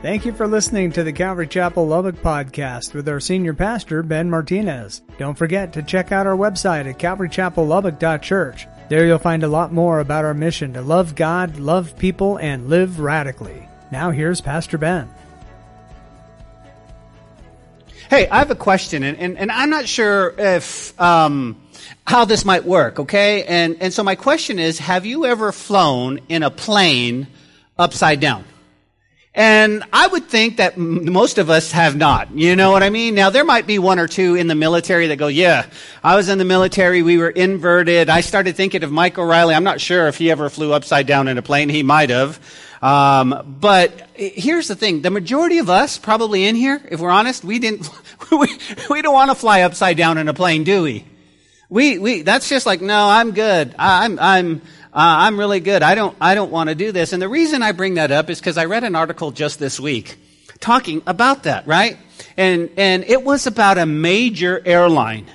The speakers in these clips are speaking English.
Thank you for listening to the Calvary Chapel Lubbock podcast with our senior pastor, Ben Martinez. Don't forget to check out our website at calvarychapellubbock.church. There you'll find a lot more about our mission to love God, love people, and live radically. Now here's Pastor Ben. Hey, I have a question, and, and, and I'm not sure if um, how this might work, okay? And, and so my question is, have you ever flown in a plane upside down? And I would think that most of us have not. You know what I mean? Now, there might be one or two in the military that go, yeah, I was in the military. We were inverted. I started thinking of Mike O'Reilly. I'm not sure if he ever flew upside down in a plane. He might have. Um, but here's the thing. The majority of us probably in here, if we're honest, we didn't, we, we don't want to fly upside down in a plane, do we? We, we, that's just like, no, I'm good. I'm, I'm, uh, I'm really good. I don't, I don't want to do this. And the reason I bring that up is because I read an article just this week talking about that, right? And, and it was about a major airline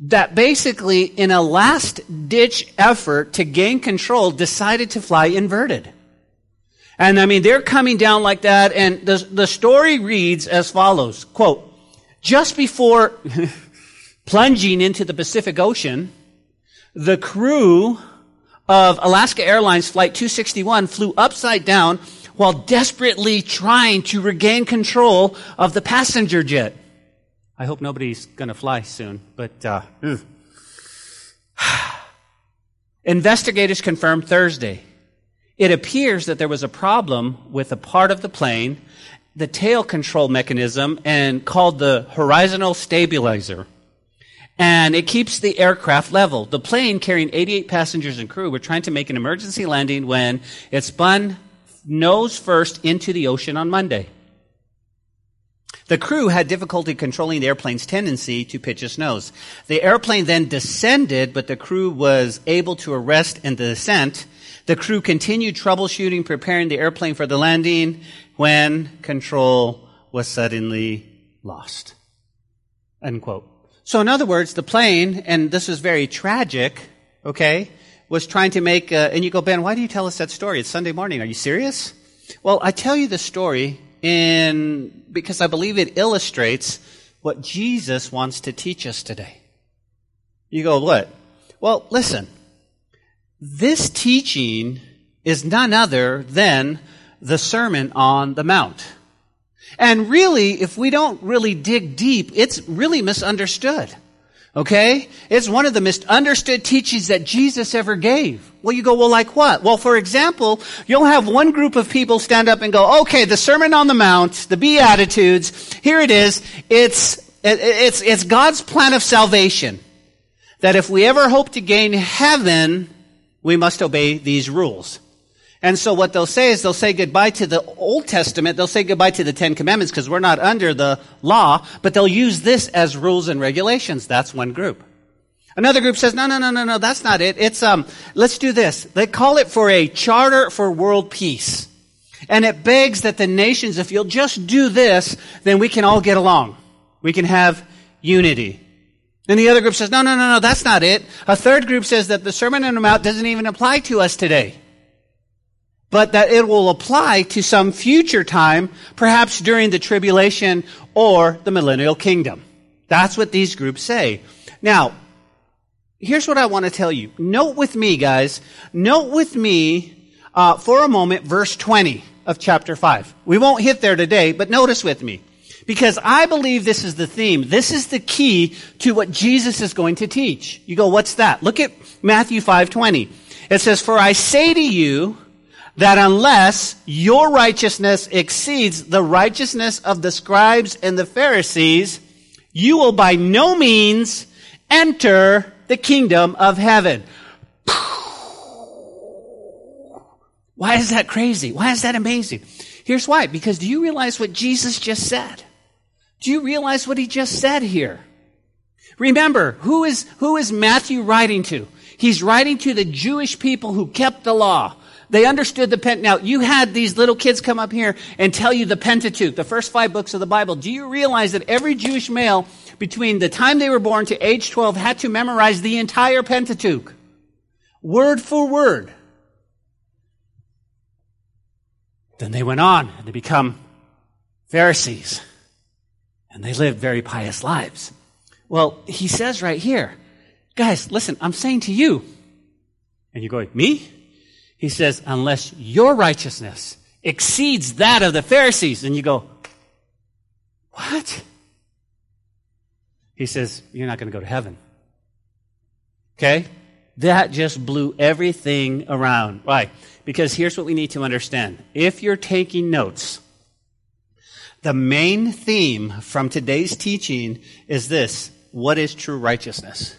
that basically, in a last ditch effort to gain control, decided to fly inverted. And I mean, they're coming down like that, and the, the story reads as follows, quote, just before plunging into the Pacific Ocean, the crew of Alaska Airlines Flight 261 flew upside down while desperately trying to regain control of the passenger jet. I hope nobody's going to fly soon, but uh, investigators confirmed Thursday. It appears that there was a problem with a part of the plane, the tail control mechanism, and called the horizontal stabilizer and it keeps the aircraft level. The plane carrying 88 passengers and crew were trying to make an emergency landing when it spun nose first into the ocean on Monday. The crew had difficulty controlling the airplane's tendency to pitch its nose. The airplane then descended, but the crew was able to arrest in the descent. The crew continued troubleshooting, preparing the airplane for the landing when control was suddenly lost. Unquote. So in other words, the plane, and this is very tragic, okay, was trying to make, uh, and you go, Ben, why do you tell us that story? It's Sunday morning. Are you serious? Well, I tell you the story in, because I believe it illustrates what Jesus wants to teach us today. You go, what? Well, listen. This teaching is none other than the Sermon on the Mount. And really, if we don't really dig deep, it's really misunderstood. Okay? It's one of the misunderstood teachings that Jesus ever gave. Well, you go, well, like what? Well, for example, you'll have one group of people stand up and go, okay, the Sermon on the Mount, the Beatitudes, here it is. It's, it's, it's God's plan of salvation. That if we ever hope to gain heaven, we must obey these rules. And so what they'll say is they'll say goodbye to the Old Testament. They'll say goodbye to the Ten Commandments because we're not under the law, but they'll use this as rules and regulations. That's one group. Another group says, no, no, no, no, no, that's not it. It's, um, let's do this. They call it for a charter for world peace. And it begs that the nations, if you'll just do this, then we can all get along. We can have unity. And the other group says, no, no, no, no, that's not it. A third group says that the Sermon on the Mount doesn't even apply to us today but that it will apply to some future time, perhaps during the tribulation or the millennial kingdom. That's what these groups say. Now, here's what I want to tell you. Note with me, guys. Note with me uh, for a moment verse 20 of chapter 5. We won't hit there today, but notice with me. Because I believe this is the theme. This is the key to what Jesus is going to teach. You go, what's that? Look at Matthew 5:20. It says, "For I say to you, that unless your righteousness exceeds the righteousness of the scribes and the Pharisees, you will by no means enter the kingdom of heaven. Why is that crazy? Why is that amazing? Here's why. Because do you realize what Jesus just said? Do you realize what he just said here? Remember, who is, who is Matthew writing to? He's writing to the Jewish people who kept the law. They understood the Pent. Now, you had these little kids come up here and tell you the Pentateuch, the first five books of the Bible. Do you realize that every Jewish male between the time they were born to age 12 had to memorize the entire Pentateuch? Word for word. Then they went on to become Pharisees. And they lived very pious lives. Well, he says right here, guys, listen, I'm saying to you, and you go, me? He says, unless your righteousness exceeds that of the Pharisees, and you go, what? He says, you're not going to go to heaven. Okay? That just blew everything around. Why? Because here's what we need to understand. If you're taking notes, the main theme from today's teaching is this. What is true righteousness?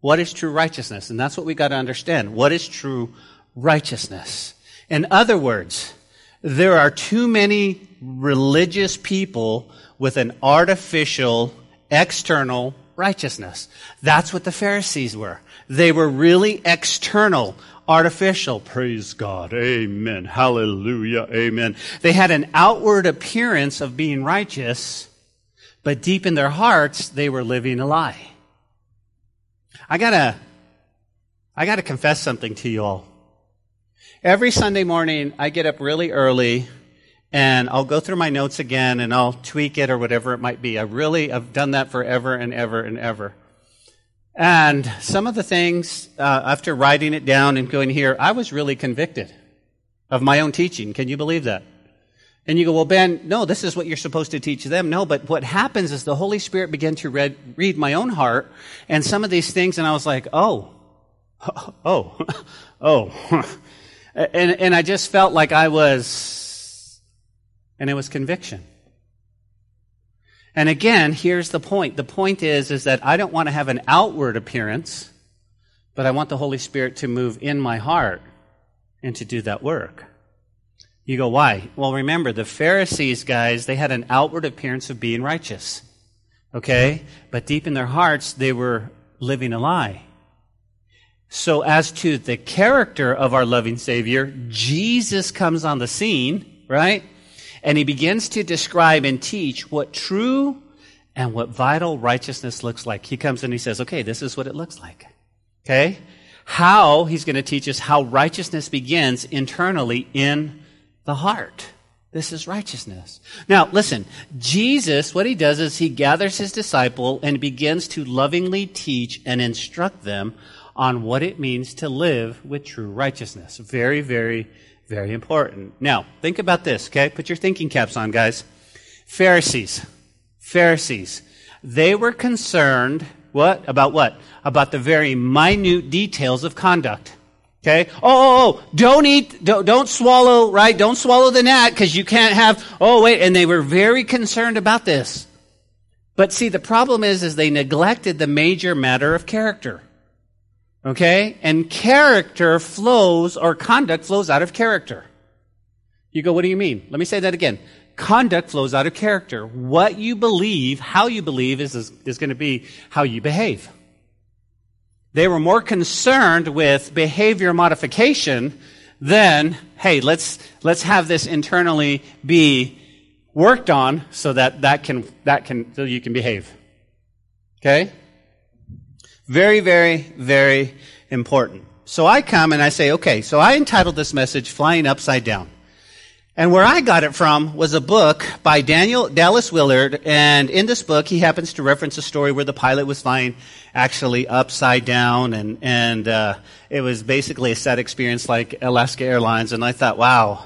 What is true righteousness? And that's what we got to understand. What is true righteousness? In other words, there are too many religious people with an artificial, external righteousness. That's what the Pharisees were. They were really external, artificial. Praise God. Amen. Hallelujah. Amen. They had an outward appearance of being righteous, but deep in their hearts, they were living a lie. I gotta, I gotta confess something to you all. Every Sunday morning, I get up really early and I'll go through my notes again and I'll tweak it or whatever it might be. I really have done that forever and ever and ever. And some of the things, uh, after writing it down and going here, I was really convicted of my own teaching. Can you believe that? And you go, well, Ben, no, this is what you're supposed to teach them. No, but what happens is the Holy Spirit began to read, read my own heart and some of these things, and I was like, oh, oh, oh. and, and I just felt like I was and it was conviction. And again, here's the point. The point is, is that I don't want to have an outward appearance, but I want the Holy Spirit to move in my heart and to do that work. You go, why? Well, remember, the Pharisees, guys, they had an outward appearance of being righteous. Okay? But deep in their hearts, they were living a lie. So as to the character of our loving Savior, Jesus comes on the scene, right? And he begins to describe and teach what true and what vital righteousness looks like. He comes and he says, okay, this is what it looks like. Okay? How, he's going to teach us how righteousness begins internally in the heart. This is righteousness. Now, listen, Jesus, what he does is he gathers his disciple and begins to lovingly teach and instruct them on what it means to live with true righteousness. Very, very very important. Now, think about this, okay? Put your thinking caps on, guys. Pharisees. Pharisees. They were concerned, what? About what? About the very minute details of conduct. Okay? Oh, oh, oh, don't eat, don't, don't swallow, right? Don't swallow the gnat because you can't have, oh, wait. And they were very concerned about this. But see, the problem is, is they neglected the major matter of character. Okay? And character flows, or conduct flows out of character. You go, what do you mean? Let me say that again. Conduct flows out of character. What you believe, how you believe, is, is, is going to be how you behave. They were more concerned with behavior modification than, hey, let's, let's have this internally be worked on so that that can, that can, so you can behave. Okay? Very, very, very important. So I come and I say, okay, so I entitled this message Flying Upside Down. And where I got it from was a book by Daniel Dallas Willard, and in this book he happens to reference a story where the pilot was flying actually upside down, and and uh, it was basically a sad experience like Alaska Airlines. And I thought, wow,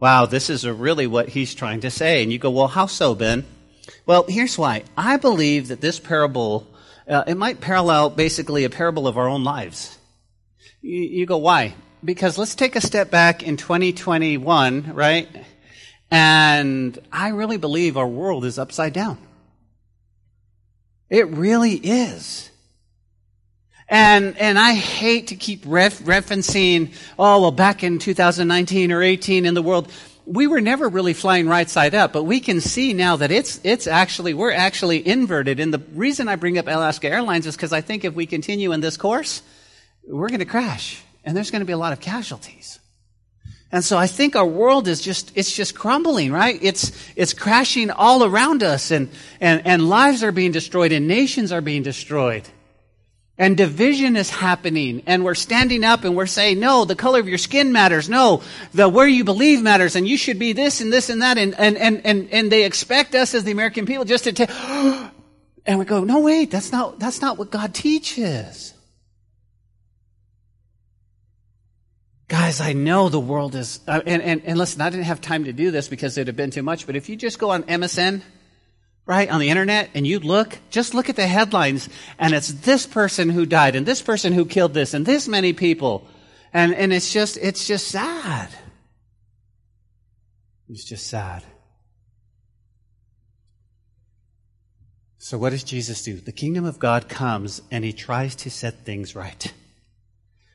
wow, this is really what he's trying to say. And you go, well, how so, Ben? Well, here's why. I believe that this parable uh, it might parallel basically a parable of our own lives. You, you go, why? Because let's take a step back in 2021, right? And I really believe our world is upside down. It really is. And, and I hate to keep ref, referencing, oh, well, back in 2019 or 18 in the world, we were never really flying right side up, but we can see now that it's, it's actually, we're actually inverted. And the reason I bring up Alaska Airlines is because I think if we continue in this course, we're going to crash and there's going to be a lot of casualties. And so I think our world is just, it's just crumbling, right? It's, it's crashing all around us and, and, and lives are being destroyed and nations are being destroyed. And division is happening, and we're standing up and we're saying, no, the color of your skin matters. No, the where you believe matters, and you should be this and this and that. And, and, and, and, and they expect us as the American people just to take, and we go, no, wait, that's not, that's not what God teaches. Guys, I know the world is, uh, and, and, and listen, I didn't have time to do this because it would have been too much, but if you just go on MSN, right, on the internet, and you look, just look at the headlines, and it's this person who died, and this person who killed this, and this many people. And, and it's just, it's just sad. It's just sad. So what does Jesus do? The kingdom of God comes and he tries to set things right.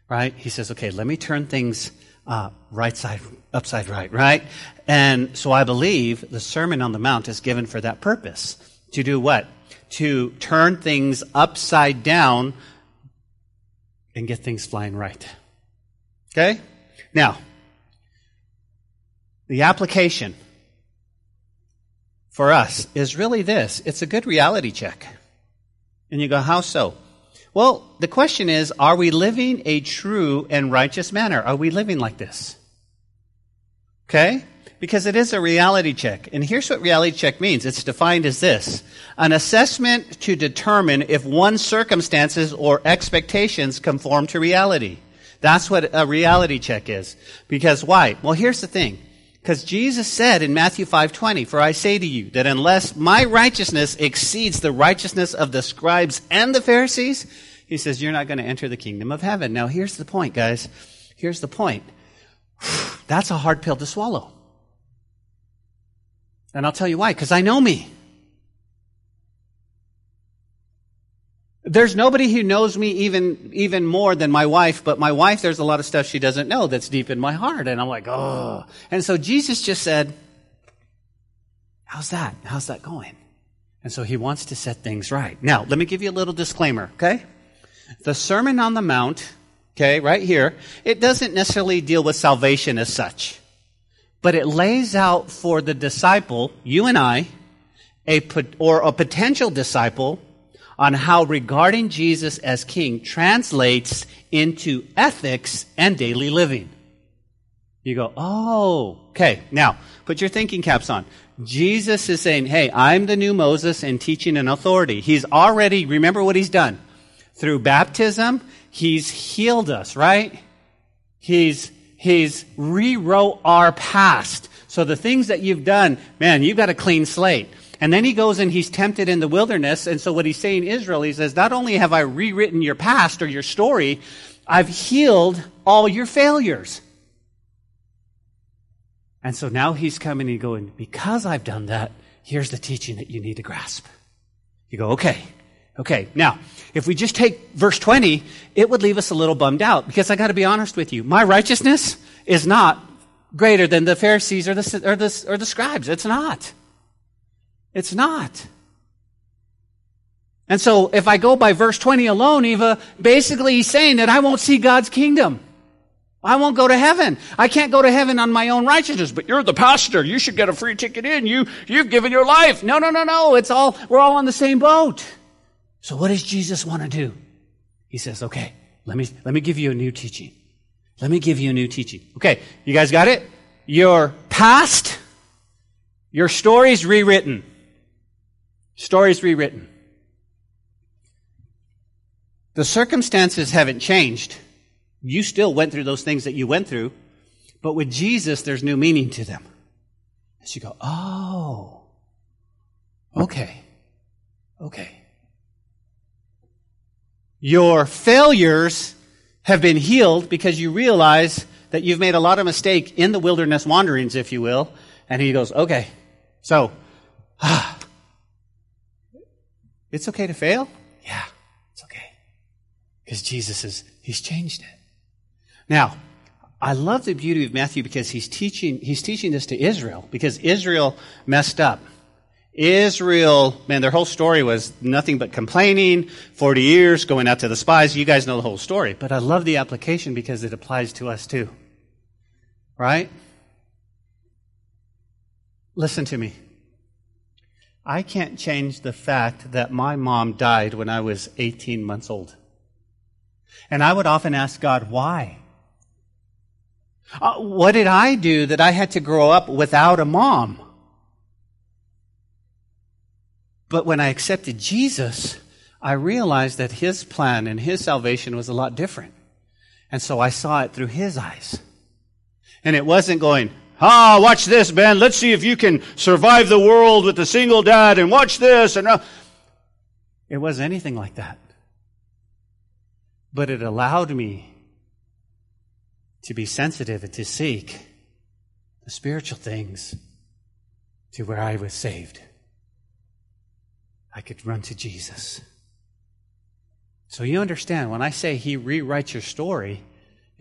Right? He says, okay, let me turn things uh, right side, upside right, right? And so I believe the Sermon on the Mount is given for that purpose. To do what? To turn things upside down and get things flying right. Okay? Now, the application for us is really this it's a good reality check. And you go, how so? Well, the question is, are we living a true and righteous manner? Are we living like this? Okay? Because it is a reality check. And here's what reality check means. It's defined as this. An assessment to determine if one's circumstances or expectations conform to reality. That's what a reality check is. Because why? Well, here's the thing. Because Jesus said in Matthew 5:20, "For I say to you that unless my righteousness exceeds the righteousness of the scribes and the Pharisees, he says you're not going to enter the kingdom of heaven." Now, here's the point, guys. Here's the point. That's a hard pill to swallow. And I'll tell you why, because I know me. There's nobody who knows me even, even more than my wife, but my wife, there's a lot of stuff she doesn't know that's deep in my heart. And I'm like, oh. And so Jesus just said, how's that? How's that going? And so he wants to set things right. Now, let me give you a little disclaimer, okay? The Sermon on the Mount, okay, right here, it doesn't necessarily deal with salvation as such, but it lays out for the disciple, you and I, a, or a potential disciple, on how regarding Jesus as king translates into ethics and daily living. You go, oh, okay. Now, put your thinking caps on. Jesus is saying, hey, I'm the new Moses and teaching an authority. He's already, remember what he's done? Through baptism, he's healed us, right? He's, he's rewrote our past. So the things that you've done, man, you've got a clean slate. And then he goes and he's tempted in the wilderness. And so what he's saying Israel, he says, not only have I rewritten your past or your story, I've healed all your failures. And so now he's coming and going, because I've done that, here's the teaching that you need to grasp. You go, okay, okay. Now, if we just take verse 20, it would leave us a little bummed out because I got to be honest with you. My righteousness is not greater than the Pharisees or the, or the, or the scribes. It's not. It's not. And so if I go by verse 20 alone, Eva, basically he's saying that I won't see God's kingdom. I won't go to heaven. I can't go to heaven on my own righteousness, but you're the pastor. You should get a free ticket in. You, you've given your life. No, no, no, no. It's all, we're all on the same boat. So what does Jesus want to do? He says, okay, let me, let me give you a new teaching. Let me give you a new teaching. Okay, you guys got it? Your past, your story's rewritten. Stories rewritten. The circumstances haven't changed. You still went through those things that you went through, but with Jesus, there's new meaning to them. As you go, oh, okay, okay. Your failures have been healed because you realize that you've made a lot of mistake in the wilderness wanderings, if you will. And he goes, okay, so, ah, it's okay to fail? Yeah, it's okay. Because Jesus is, he's changed it. Now, I love the beauty of Matthew because he's teaching, he's teaching this to Israel because Israel messed up. Israel, man, their whole story was nothing but complaining, 40 years, going out to the spies. You guys know the whole story. But I love the application because it applies to us too. Right? Listen to me. I can't change the fact that my mom died when I was 18 months old. And I would often ask God, why? Uh, what did I do that I had to grow up without a mom? But when I accepted Jesus, I realized that his plan and his salvation was a lot different. And so I saw it through his eyes. And it wasn't going, ah, watch this, Ben. Let's see if you can survive the world with a single dad and watch this. And uh, it wasn't anything like that. But it allowed me to be sensitive and to seek the spiritual things to where I was saved. I could run to Jesus. So you understand, when I say he rewrites your story,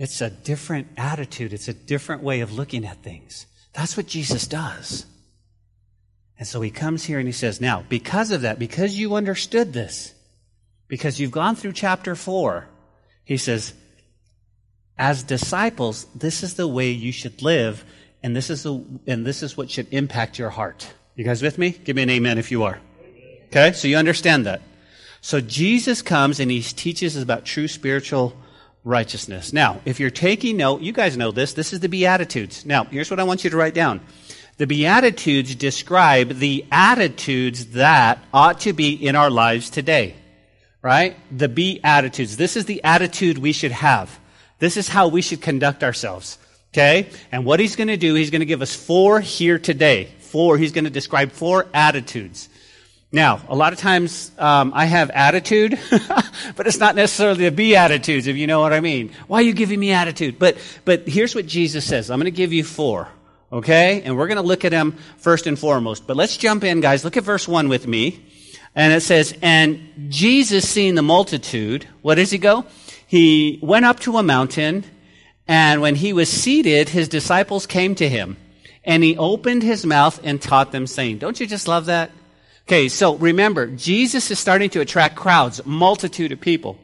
it's a different attitude. It's a different way of looking at things. That's what Jesus does. And so he comes here and he says, now, because of that, because you understood this, because you've gone through chapter four, he says, as disciples, this is the way you should live, and this is the, and this is what should impact your heart. You guys with me? Give me an amen if you are. Okay, so you understand that. So Jesus comes and he teaches us about true spiritual righteousness. Now, if you're taking note, you guys know this. This is the Beatitudes. Now, here's what I want you to write down. The Beatitudes describe the attitudes that ought to be in our lives today. Right? The Beatitudes. This is the attitude we should have. This is how we should conduct ourselves. Okay? And what he's going to do, he's going to give us four here today. Four. He's going to describe four attitudes. Now, a lot of times um, I have attitude, but it's not necessarily the beatitudes, if you know what I mean. Why are you giving me attitude? But but here's what Jesus says. I'm going to give you four, okay? And we're going to look at them first and foremost. But let's jump in, guys. Look at verse one with me, and it says, "And Jesus, seeing the multitude, what does he go? He went up to a mountain, and when he was seated, his disciples came to him, and he opened his mouth and taught them, saying, Don't you just love that?" Okay, so remember, Jesus is starting to attract crowds, multitude of people.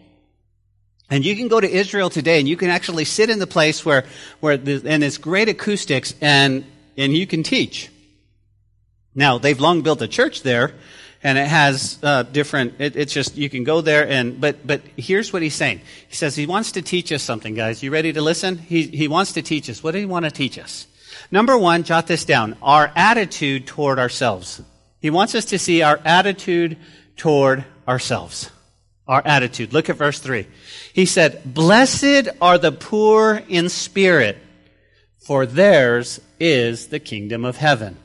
And you can go to Israel today and you can actually sit in the place where, where the, and it's great acoustics and, and you can teach. Now, they've long built a church there and it has uh, different, it, it's just, you can go there and, but, but here's what he's saying. He says he wants to teach us something, guys. You ready to listen? He, he wants to teach us. What did he want to teach us? Number one, jot this down. Our attitude toward ourselves. He wants us to see our attitude toward ourselves. Our attitude. Look at verse 3. He said, Blessed are the poor in spirit, for theirs is the kingdom of heaven.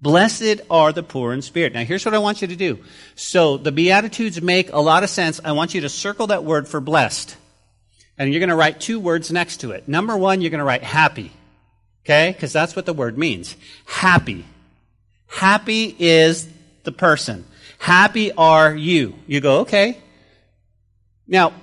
Blessed are the poor in spirit. Now here's what I want you to do. So the Beatitudes make a lot of sense. I want you to circle that word for blessed. And you're going to write two words next to it. Number one, you're going to write happy. Okay? Because that's what the word means. Happy. Happy is the person. Happy are you. You go, okay. Now,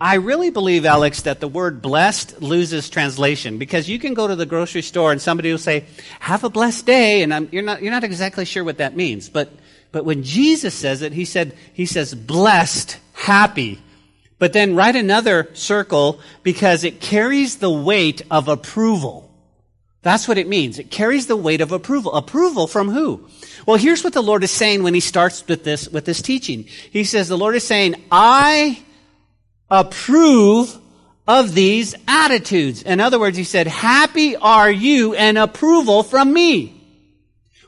I really believe, Alex, that the word blessed loses translation because you can go to the grocery store and somebody will say, have a blessed day. And I'm, you're not, you're not exactly sure what that means. But, but when Jesus says it, he said, he says blessed, happy. But then write another circle because it carries the weight of approval. That's what it means. It carries the weight of approval. Approval from who? Well, here's what the Lord is saying when he starts with this, with this teaching. He says, the Lord is saying, I approve of these attitudes. In other words, he said, happy are you and approval from me.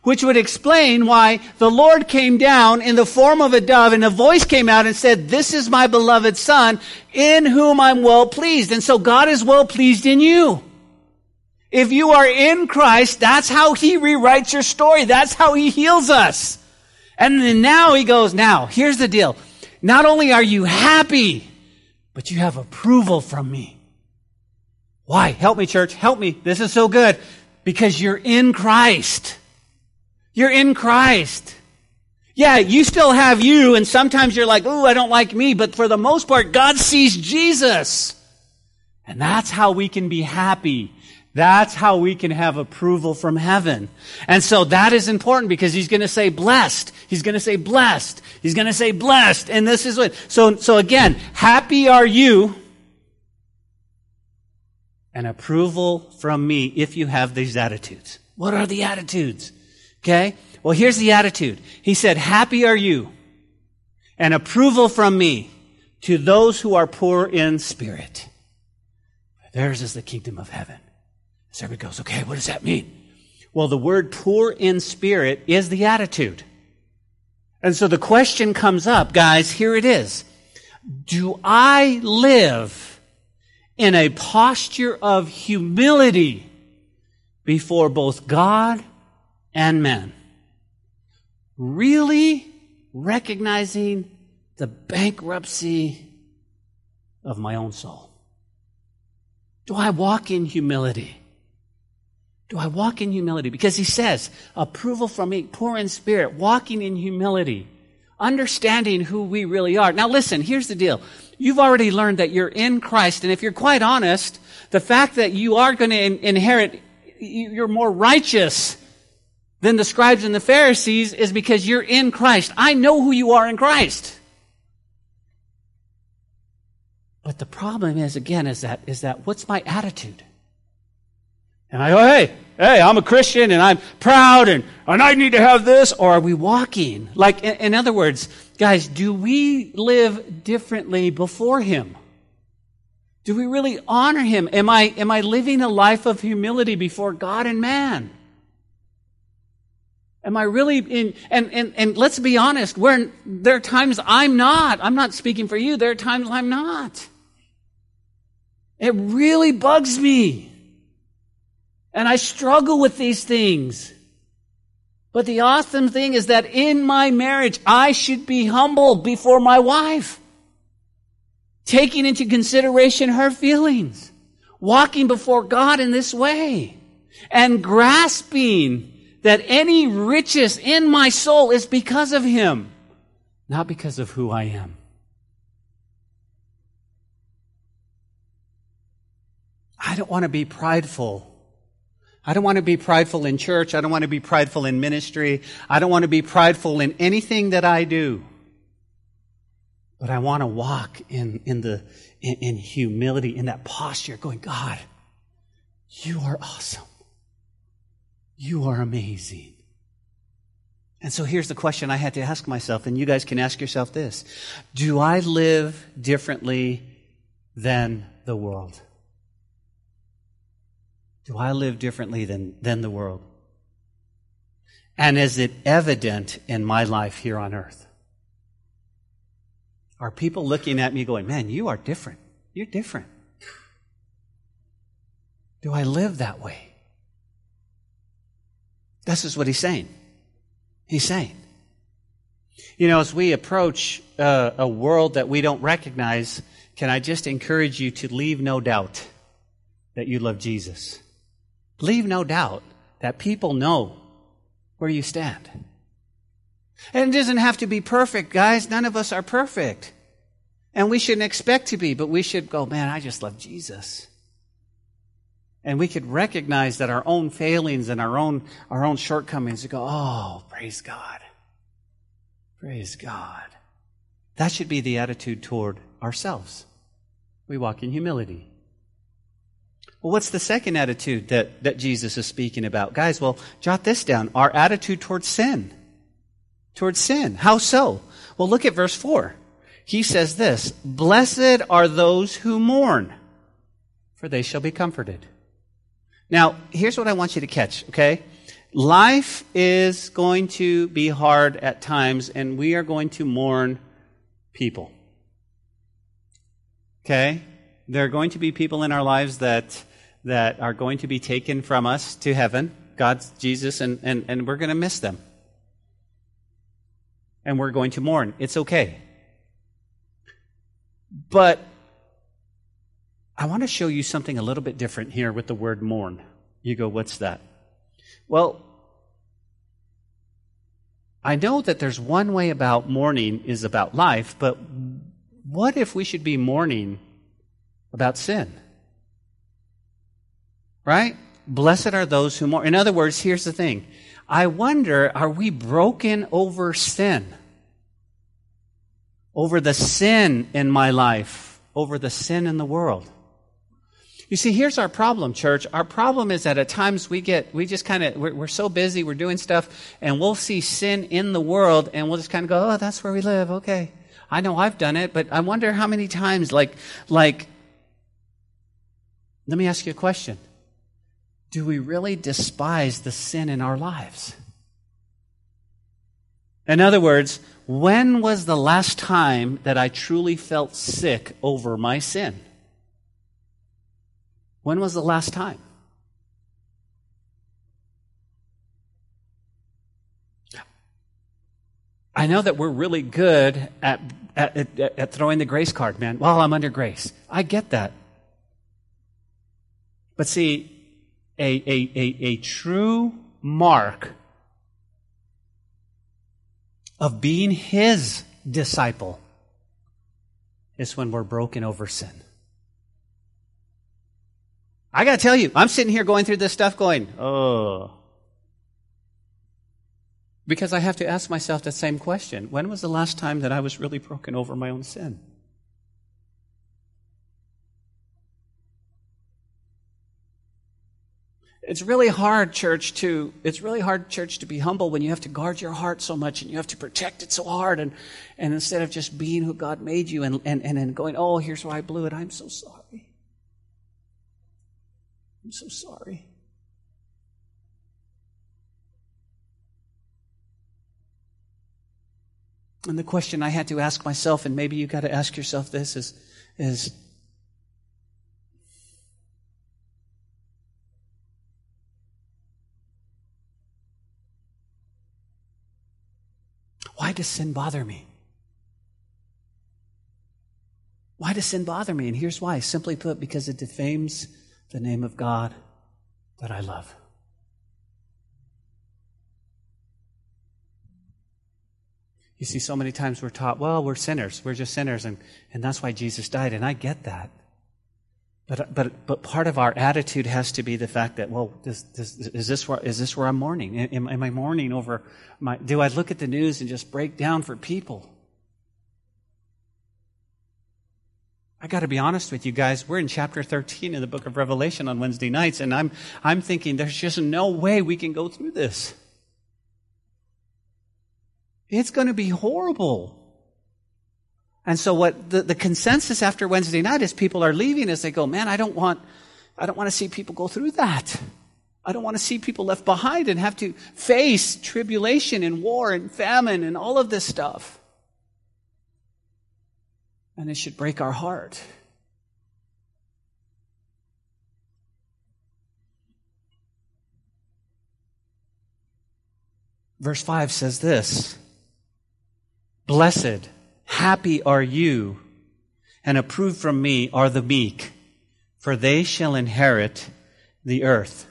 Which would explain why the Lord came down in the form of a dove and a voice came out and said, this is my beloved son in whom I'm well pleased. And so God is well pleased in you. If you are in Christ, that's how He rewrites your story. That's how He heals us. And then now He goes, now, here's the deal. Not only are you happy, but you have approval from me. Why? Help me, church. Help me. This is so good. Because you're in Christ. You're in Christ. Yeah, you still have you, and sometimes you're like, ooh, I don't like me, but for the most part, God sees Jesus. And that's how we can be happy that's how we can have approval from heaven. And so that is important because he's going to say blessed. He's going to say blessed. He's going to say blessed. And this is what, so, so again, happy are you and approval from me if you have these attitudes. What are the attitudes? Okay. Well, here's the attitude. He said, happy are you and approval from me to those who are poor in spirit. Theirs is the kingdom of heaven. So everybody goes, okay, what does that mean? Well, the word poor in spirit is the attitude. And so the question comes up, guys, here it is. Do I live in a posture of humility before both God and man? Really recognizing the bankruptcy of my own soul? Do I walk in humility? Do I walk in humility? Because he says, approval from me, poor in spirit, walking in humility, understanding who we really are. Now listen, here's the deal. You've already learned that you're in Christ, and if you're quite honest, the fact that you are going to in- inherit, you're more righteous than the scribes and the Pharisees is because you're in Christ. I know who you are in Christ. But the problem is, again, is that, is that what's my attitude? And I go, hey, hey, I'm a Christian and I'm proud and, and I need to have this. Or are we walking? Like, in, in other words, guys, do we live differently before Him? Do we really honor Him? Am I, am I living a life of humility before God and man? Am I really in, and, and, and let's be honest, where there are times I'm not. I'm not speaking for you. There are times I'm not. It really bugs me. And I struggle with these things. But the awesome thing is that in my marriage, I should be humble before my wife. Taking into consideration her feelings. Walking before God in this way. And grasping that any riches in my soul is because of Him. Not because of who I am. I don't want to be prideful. I don't want to be prideful in church. I don't want to be prideful in ministry. I don't want to be prideful in anything that I do. But I want to walk in, in the, in, in humility, in that posture, going, God, you are awesome. You are amazing. And so here's the question I had to ask myself, and you guys can ask yourself this. Do I live differently than the world? Do I live differently than, than the world? And is it evident in my life here on earth? Are people looking at me going, man, you are different. You're different. Do I live that way? This is what he's saying. He's saying. You know, as we approach uh, a world that we don't recognize, can I just encourage you to leave no doubt that you love Jesus? Leave no doubt that people know where you stand. And it doesn't have to be perfect, guys. None of us are perfect. And we shouldn't expect to be, but we should go, man, I just love Jesus. And we could recognize that our own failings and our own, our own shortcomings, go, oh, praise God. Praise God. That should be the attitude toward ourselves. We walk in humility. Well, what's the second attitude that, that Jesus is speaking about? Guys, well, jot this down. Our attitude towards sin. Towards sin. How so? Well, look at verse 4. He says this Blessed are those who mourn, for they shall be comforted. Now, here's what I want you to catch, okay? Life is going to be hard at times, and we are going to mourn people. Okay? There are going to be people in our lives that that are going to be taken from us to heaven, God's Jesus, and, and, and we're going to miss them. And we're going to mourn. It's okay. But I want to show you something a little bit different here with the word mourn. You go, what's that? Well, I know that there's one way about mourning is about life, but what if we should be mourning about sin? Right? Blessed are those who mourn. In other words, here's the thing. I wonder, are we broken over sin? Over the sin in my life, over the sin in the world. You see, here's our problem, church. Our problem is that at times we get, we just kind of, we're, we're, so busy, we're doing stuff, and we'll see sin in the world, and we'll just kind of go, oh, that's where we live, okay. I know I've done it, but I wonder how many times, like, like, let me ask you a question. Do we really despise the sin in our lives? In other words, when was the last time that I truly felt sick over my sin? When was the last time? I know that we're really good at, at, at, at, throwing the grace card, man. Well, I'm under grace. I get that. But see, a, a, a, a true mark of being his disciple is when we're broken over sin. I got to tell you, I'm sitting here going through this stuff going, oh. Because I have to ask myself the same question. When was the last time that I was really broken over my own sin? It's really hard, church, to it's really hard, church, to be humble when you have to guard your heart so much and you have to protect it so hard and, and instead of just being who God made you and, and, and then going, Oh, here's where I blew it, I'm so sorry. I'm so sorry. And the question I had to ask myself, and maybe you got to ask yourself this, is, is why does sin bother me? Why does sin bother me? And here's why. Simply put, because it defames the name of God that I love. You see, so many times we're taught, well, we're sinners. We're just sinners, and, and that's why Jesus died. And I get that. But, but, but part of our attitude has to be the fact that, well, this, this, is, this where, is this where I'm mourning? Am, am I mourning over my, do I look at the news and just break down for people? I got to be honest with you guys. We're in chapter 13 in the book of Revelation on Wednesday nights, and I'm, I'm thinking there's just no way we can go through this. It's going to be horrible. And so what the, the consensus after Wednesday night is people are leaving as they go, man, I don't want, I don't want to see people go through that. I don't want to see people left behind and have to face tribulation and war and famine and all of this stuff. And it should break our heart. Verse 5 says this Blessed, happy are you, and approved from me are the meek, for they shall inherit the earth.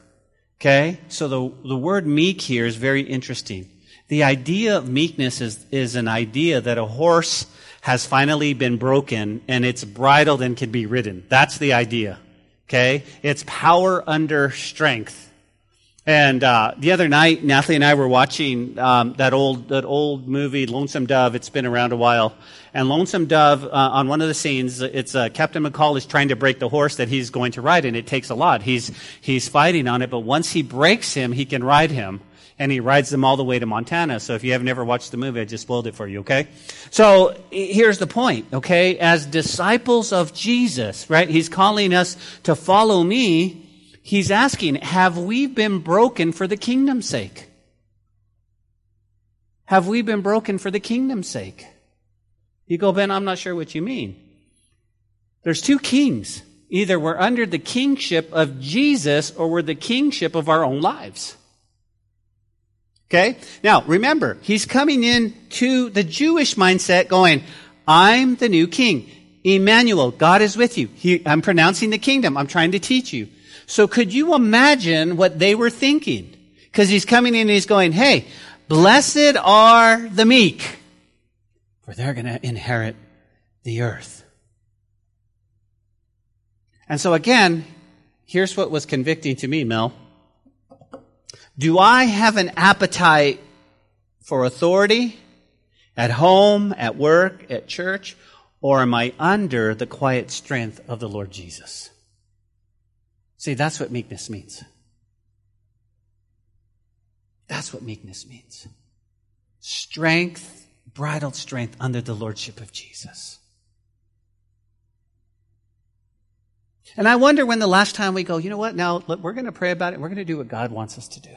Okay? So the, the word meek here is very interesting. The idea of meekness is, is an idea that a horse has finally been broken and it's bridled and can be ridden. That's the idea. Okay? It's power under strength. And uh, the other night, Natalie and I were watching um, that old that old movie, Lonesome Dove. It's been around a while. And Lonesome Dove, uh, on one of the scenes, it's uh, Captain McCall is trying to break the horse that he's going to ride, and it takes a lot. He's he's fighting on it, but once he breaks him, he can ride him, and he rides them all the way to Montana. So if you haven't ever watched the movie, I just spoiled it for you. Okay. So here's the point. Okay, as disciples of Jesus, right? He's calling us to follow me He's asking, have we been broken for the kingdom's sake? Have we been broken for the kingdom's sake? You go, Ben, I'm not sure what you mean. There's two kings. Either we're under the kingship of Jesus or we're the kingship of our own lives. Okay? Now, remember, he's coming in to the Jewish mindset going, I'm the new king. Emmanuel, God is with you. He, I'm pronouncing the kingdom. I'm trying to teach you. So could you imagine what they were thinking? Because he's coming in and he's going, hey, blessed are the meek, for they're going to inherit the earth. And so again, here's what was convicting to me, Mel. Do I have an appetite for authority at home, at work, at church, or am I under the quiet strength of the Lord Jesus? See, that's what meekness means. That's what meekness means. Strength bridled strength under the lordship of Jesus. And I wonder when the last time we go, you know what, now we're going to pray about it. We're going to do what God wants us to do.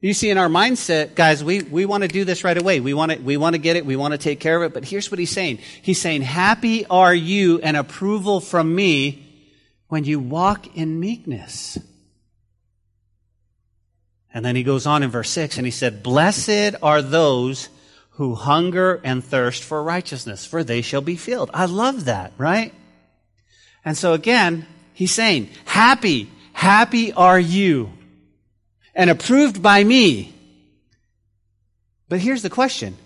You see, in our mindset, guys, we, we want to do this right away. We want to, we want to get it. We want to take care of it. But here's what he's saying. He's saying, happy are you and approval from me when you walk in meekness. And then he goes on in verse 6 and he said, Blessed are those who hunger and thirst for righteousness, for they shall be filled. I love that, right? And so again, he's saying, happy, happy are you and approved by me. But here's the question.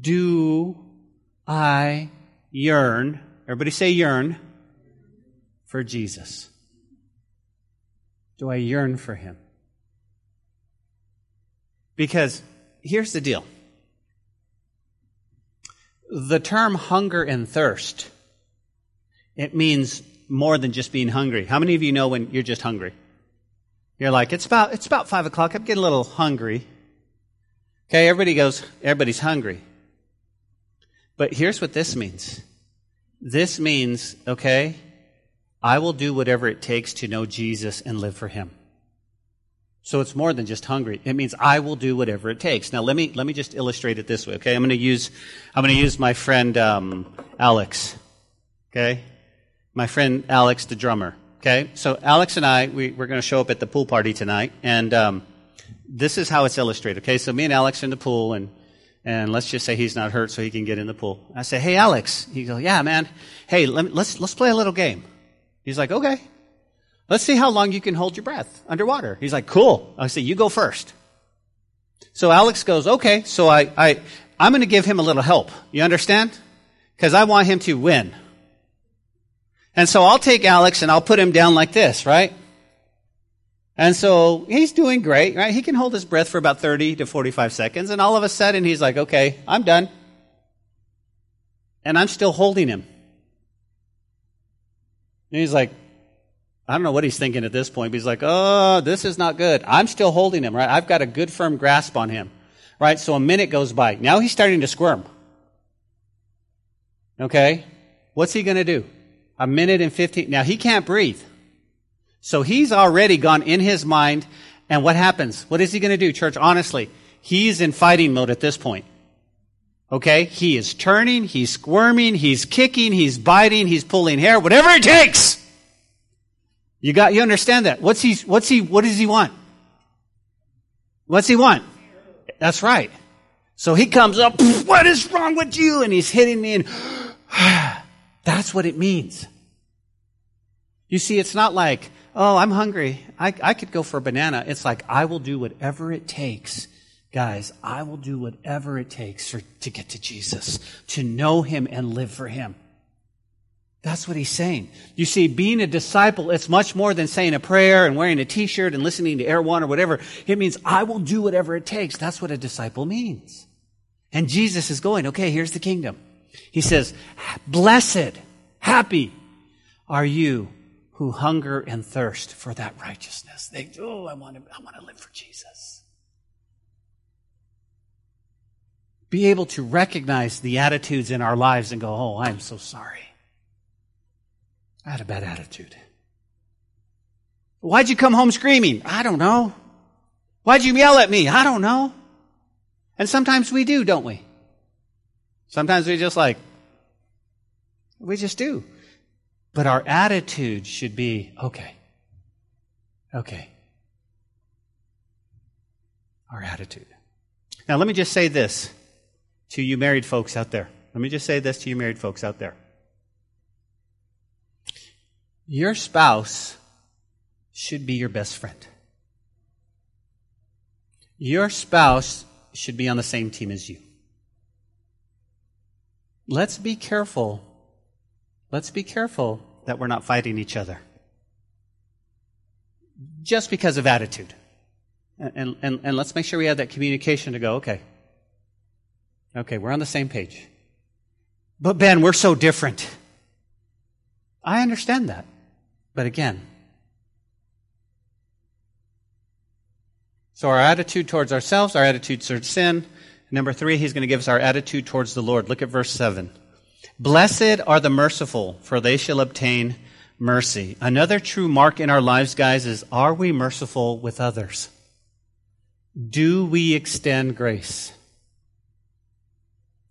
Do I yearn, everybody say yearn, for Jesus? Do I yearn for him? Because here's the deal the term hunger and thirst, it means more than just being hungry. How many of you know when you're just hungry? You're like, it's about, it's about five o'clock. I'm getting a little hungry. Okay, everybody goes, everybody's hungry. But here's what this means. This means, okay, I will do whatever it takes to know Jesus and live for Him. So it's more than just hungry. It means I will do whatever it takes. Now let me let me just illustrate it this way. Okay, I'm going to use I'm going to use my friend um, Alex. Okay, my friend Alex, the drummer. Okay, so Alex and I we, we're going to show up at the pool party tonight, and um, this is how it's illustrated. Okay, so me and Alex are in the pool, and and let's just say he's not hurt, so he can get in the pool. I say, Hey, Alex. He goes, Yeah, man. Hey, let me, let's let's play a little game. He's like, Okay. Let's see how long you can hold your breath underwater. He's like, cool. I say, you go first. So Alex goes, okay. So I, I, I'm going to give him a little help. You understand? Because I want him to win. And so I'll take Alex and I'll put him down like this, right? And so he's doing great, right? He can hold his breath for about 30 to 45 seconds. And all of a sudden he's like, okay, I'm done. And I'm still holding him. And he's like, I don't know what he's thinking at this point, but he's like, oh, this is not good. I'm still holding him, right? I've got a good firm grasp on him, right? So a minute goes by. Now he's starting to squirm. Okay? What's he going to do? A minute and 15. Now he can't breathe. So he's already gone in his mind. And what happens? What is he going to do, church? Honestly, he's in fighting mode at this point. Okay? He is turning, he's squirming, he's kicking, he's biting, he's pulling hair, whatever it takes. You got, you understand that. What's he, what's he, what does he want? What's he want? That's right. So he comes up, what is wrong with you? And he's hitting me and that's what it means. You see, it's not like, oh, I'm hungry. I, I could go for a banana. It's like, I will do whatever it takes. Guys, I will do whatever it takes for, to get to Jesus, to know him and live for him. That's what he's saying. You see, being a disciple, it's much more than saying a prayer and wearing a t-shirt and listening to Air One or whatever. It means I will do whatever it takes. That's what a disciple means. And Jesus is going, okay, here's the kingdom. He says, blessed, happy are you who hunger and thirst for that righteousness. They, oh, I want to, I want to live for Jesus. Be able to recognize the attitudes in our lives and go, oh, I'm so sorry. I had a bad attitude. Why'd you come home screaming? I don't know. Why'd you yell at me? I don't know. And sometimes we do, don't we? Sometimes we just like, we just do. But our attitude should be, okay, okay. Our attitude. Now, let me just say this to you married folks out there. Let me just say this to you married folks out there. Your spouse should be your best friend. Your spouse should be on the same team as you. Let's be careful. Let's be careful that we're not fighting each other. Just because of attitude. And, and, and let's make sure we have that communication to go, okay. Okay, we're on the same page. But Ben, we're so different. I understand that. But again, so our attitude towards ourselves, our attitude towards sin, Number three, he's going to give us our attitude towards the Lord. Look at verse 7. Blessed are the merciful, for they shall obtain mercy. Another true mark in our lives, guys, is are we merciful with others? Do we extend grace?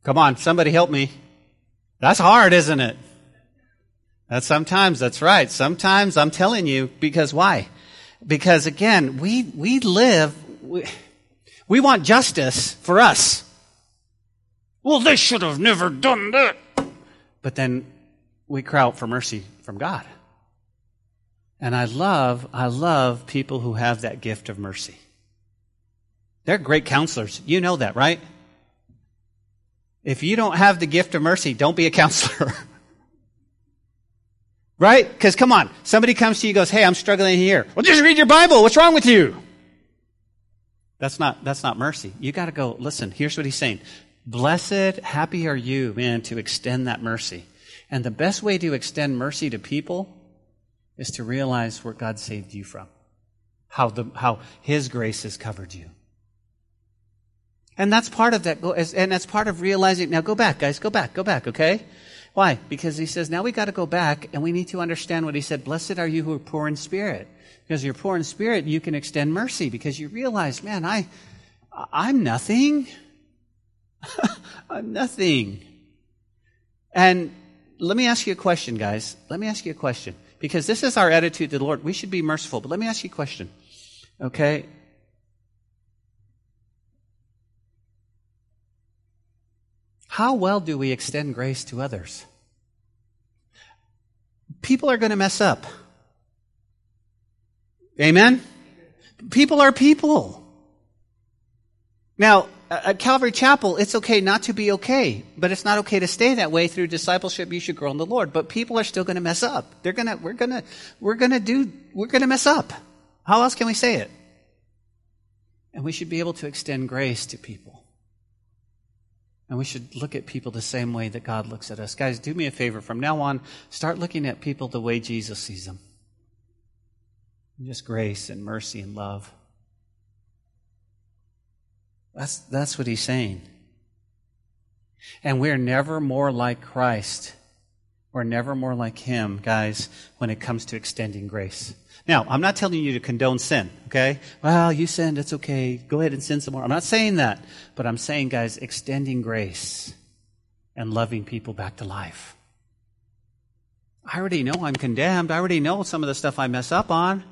Come on, somebody help me. That's hard, isn't it? That's sometimes, that's right. Sometimes I'm telling you, because why? Because again, we, we live, we, we want justice for us. Well, they should have never done that. But then we cry out for mercy from God. And I love, I love people who have that gift of mercy. They're great counselors. You know that, right? If you don't have the gift of mercy, don't be a counselor. right? Because come on, somebody comes to you goes, Hey, I'm struggling here. Well, just read your Bible. What's wrong with you? That's not, that's not mercy. You gotta go, listen, here's what he's saying. Blessed, happy are you, man, to extend that mercy. And the best way to extend mercy to people is to realize where God saved you from. How the, how His grace has covered you. And that's part of that, and that's part of realizing, now go back, guys, go back, go back, okay? Why? Because he says, now we gotta go back and we need to understand what he said. Blessed are you who are poor in spirit. Because you're poor in spirit, you can extend mercy because you realize, man, I, I'm nothing. I'm nothing. And let me ask you a question, guys. Let me ask you a question. Because this is our attitude to the Lord. We should be merciful. But let me ask you a question. Okay? How well do we extend grace to others? People are going to mess up. Amen? People are people. Now, at Calvary Chapel, it's okay not to be okay, but it's not okay to stay that way through discipleship. You should grow in the Lord. But people are still going to mess up. They're going to, we're going to, we're going to do, we're going to mess up. How else can we say it? And we should be able to extend grace to people. And we should look at people the same way that God looks at us. Guys, do me a favor. From now on, start looking at people the way Jesus sees them. Just grace and mercy and love. That's, that's what he's saying. And we're never more like Christ. We're never more like him, guys, when it comes to extending grace. Now, I'm not telling you to condone sin, okay? Well, you sinned, it's okay. Go ahead and sin some more. I'm not saying that. But I'm saying, guys, extending grace and loving people back to life. I already know I'm condemned. I already know some of the stuff I mess up on.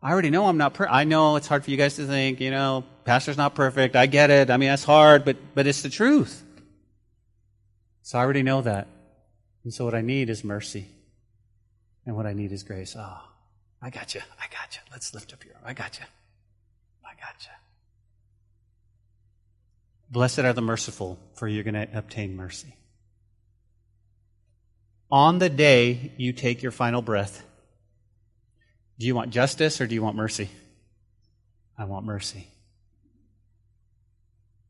I already know I'm not per- I know it's hard for you guys to think, you know, pastor's not perfect. I get it. I mean, that's hard, but, but it's the truth. So I already know that. And so what I need is mercy. And what I need is grace. Ah. Oh. I got you. I got you. Let's lift up your arm. I got you. I got you. Blessed are the merciful, for you're going to obtain mercy. On the day you take your final breath, do you want justice or do you want mercy? I want mercy.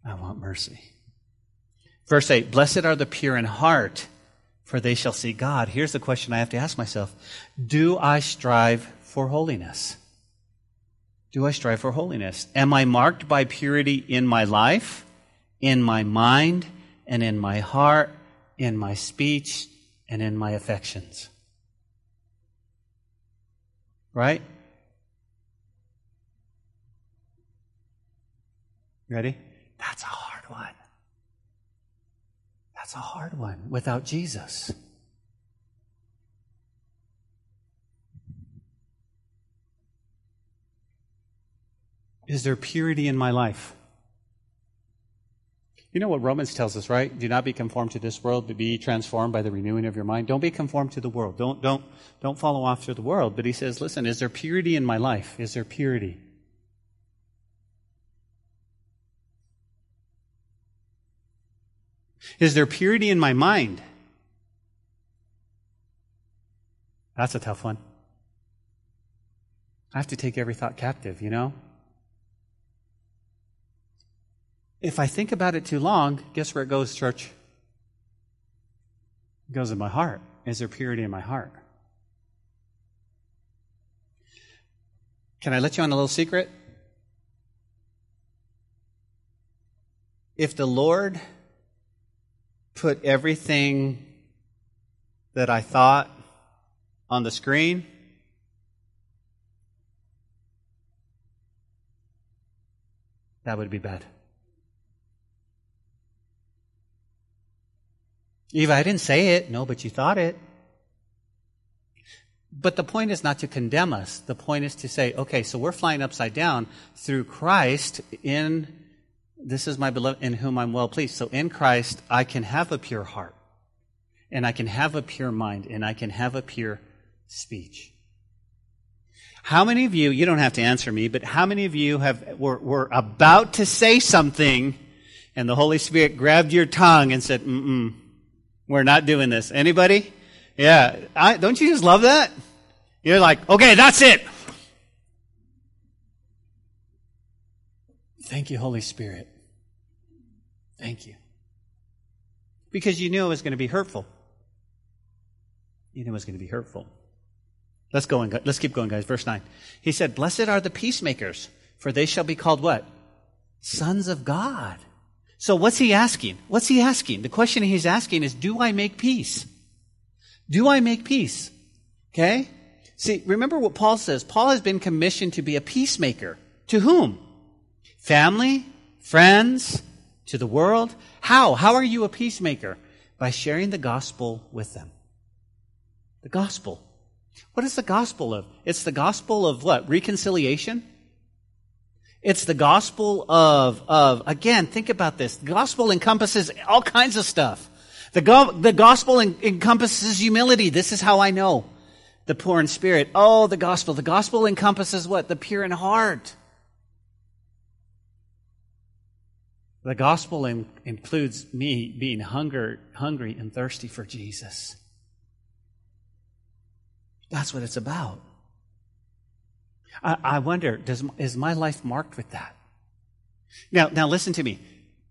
I want mercy. Verse 8 Blessed are the pure in heart, for they shall see God. Here's the question I have to ask myself Do I strive for holiness? Do I strive for holiness? Am I marked by purity in my life, in my mind, and in my heart, in my speech, and in my affections? Right? Ready? That's a hard one. That's a hard one without Jesus. Is there purity in my life? You know what Romans tells us, right? Do not be conformed to this world, but be transformed by the renewing of your mind. Don't be conformed to the world. Don't, don't, don't follow after the world. But he says, listen, is there purity in my life? Is there purity? Is there purity in my mind? That's a tough one. I have to take every thought captive, you know? If I think about it too long, guess where it goes, church? It goes in my heart. Is there purity in my heart? Can I let you on a little secret? if the Lord put everything that I thought on the screen, that would be bad. Eva, I didn't say it. No, but you thought it. But the point is not to condemn us. The point is to say, okay, so we're flying upside down through Christ in, this is my beloved, in whom I'm well pleased. So in Christ, I can have a pure heart, and I can have a pure mind, and I can have a pure speech. How many of you, you don't have to answer me, but how many of you have, were, were about to say something, and the Holy Spirit grabbed your tongue and said, mm-mm, we're not doing this. Anybody? Yeah. I, don't you just love that? You're like, okay, that's it. Thank you, Holy Spirit. Thank you. Because you knew it was going to be hurtful. You knew it was going to be hurtful. Let's go and let's keep going, guys. Verse 9. He said, Blessed are the peacemakers, for they shall be called what? Sons of God. So what's he asking? What's he asking? The question he's asking is, do I make peace? Do I make peace? Okay? See, remember what Paul says. Paul has been commissioned to be a peacemaker. To whom? Family? Friends? To the world? How? How are you a peacemaker? By sharing the gospel with them. The gospel. What is the gospel of? It's the gospel of what? Reconciliation? It's the gospel of, of, again, think about this. The gospel encompasses all kinds of stuff. The, go- the gospel en- encompasses humility. This is how I know the poor in spirit. Oh, the gospel. The gospel encompasses what? The pure in heart. The gospel in- includes me being hunger, hungry and thirsty for Jesus. That's what it's about. I, I wonder, does, is my life marked with that? Now, now listen to me.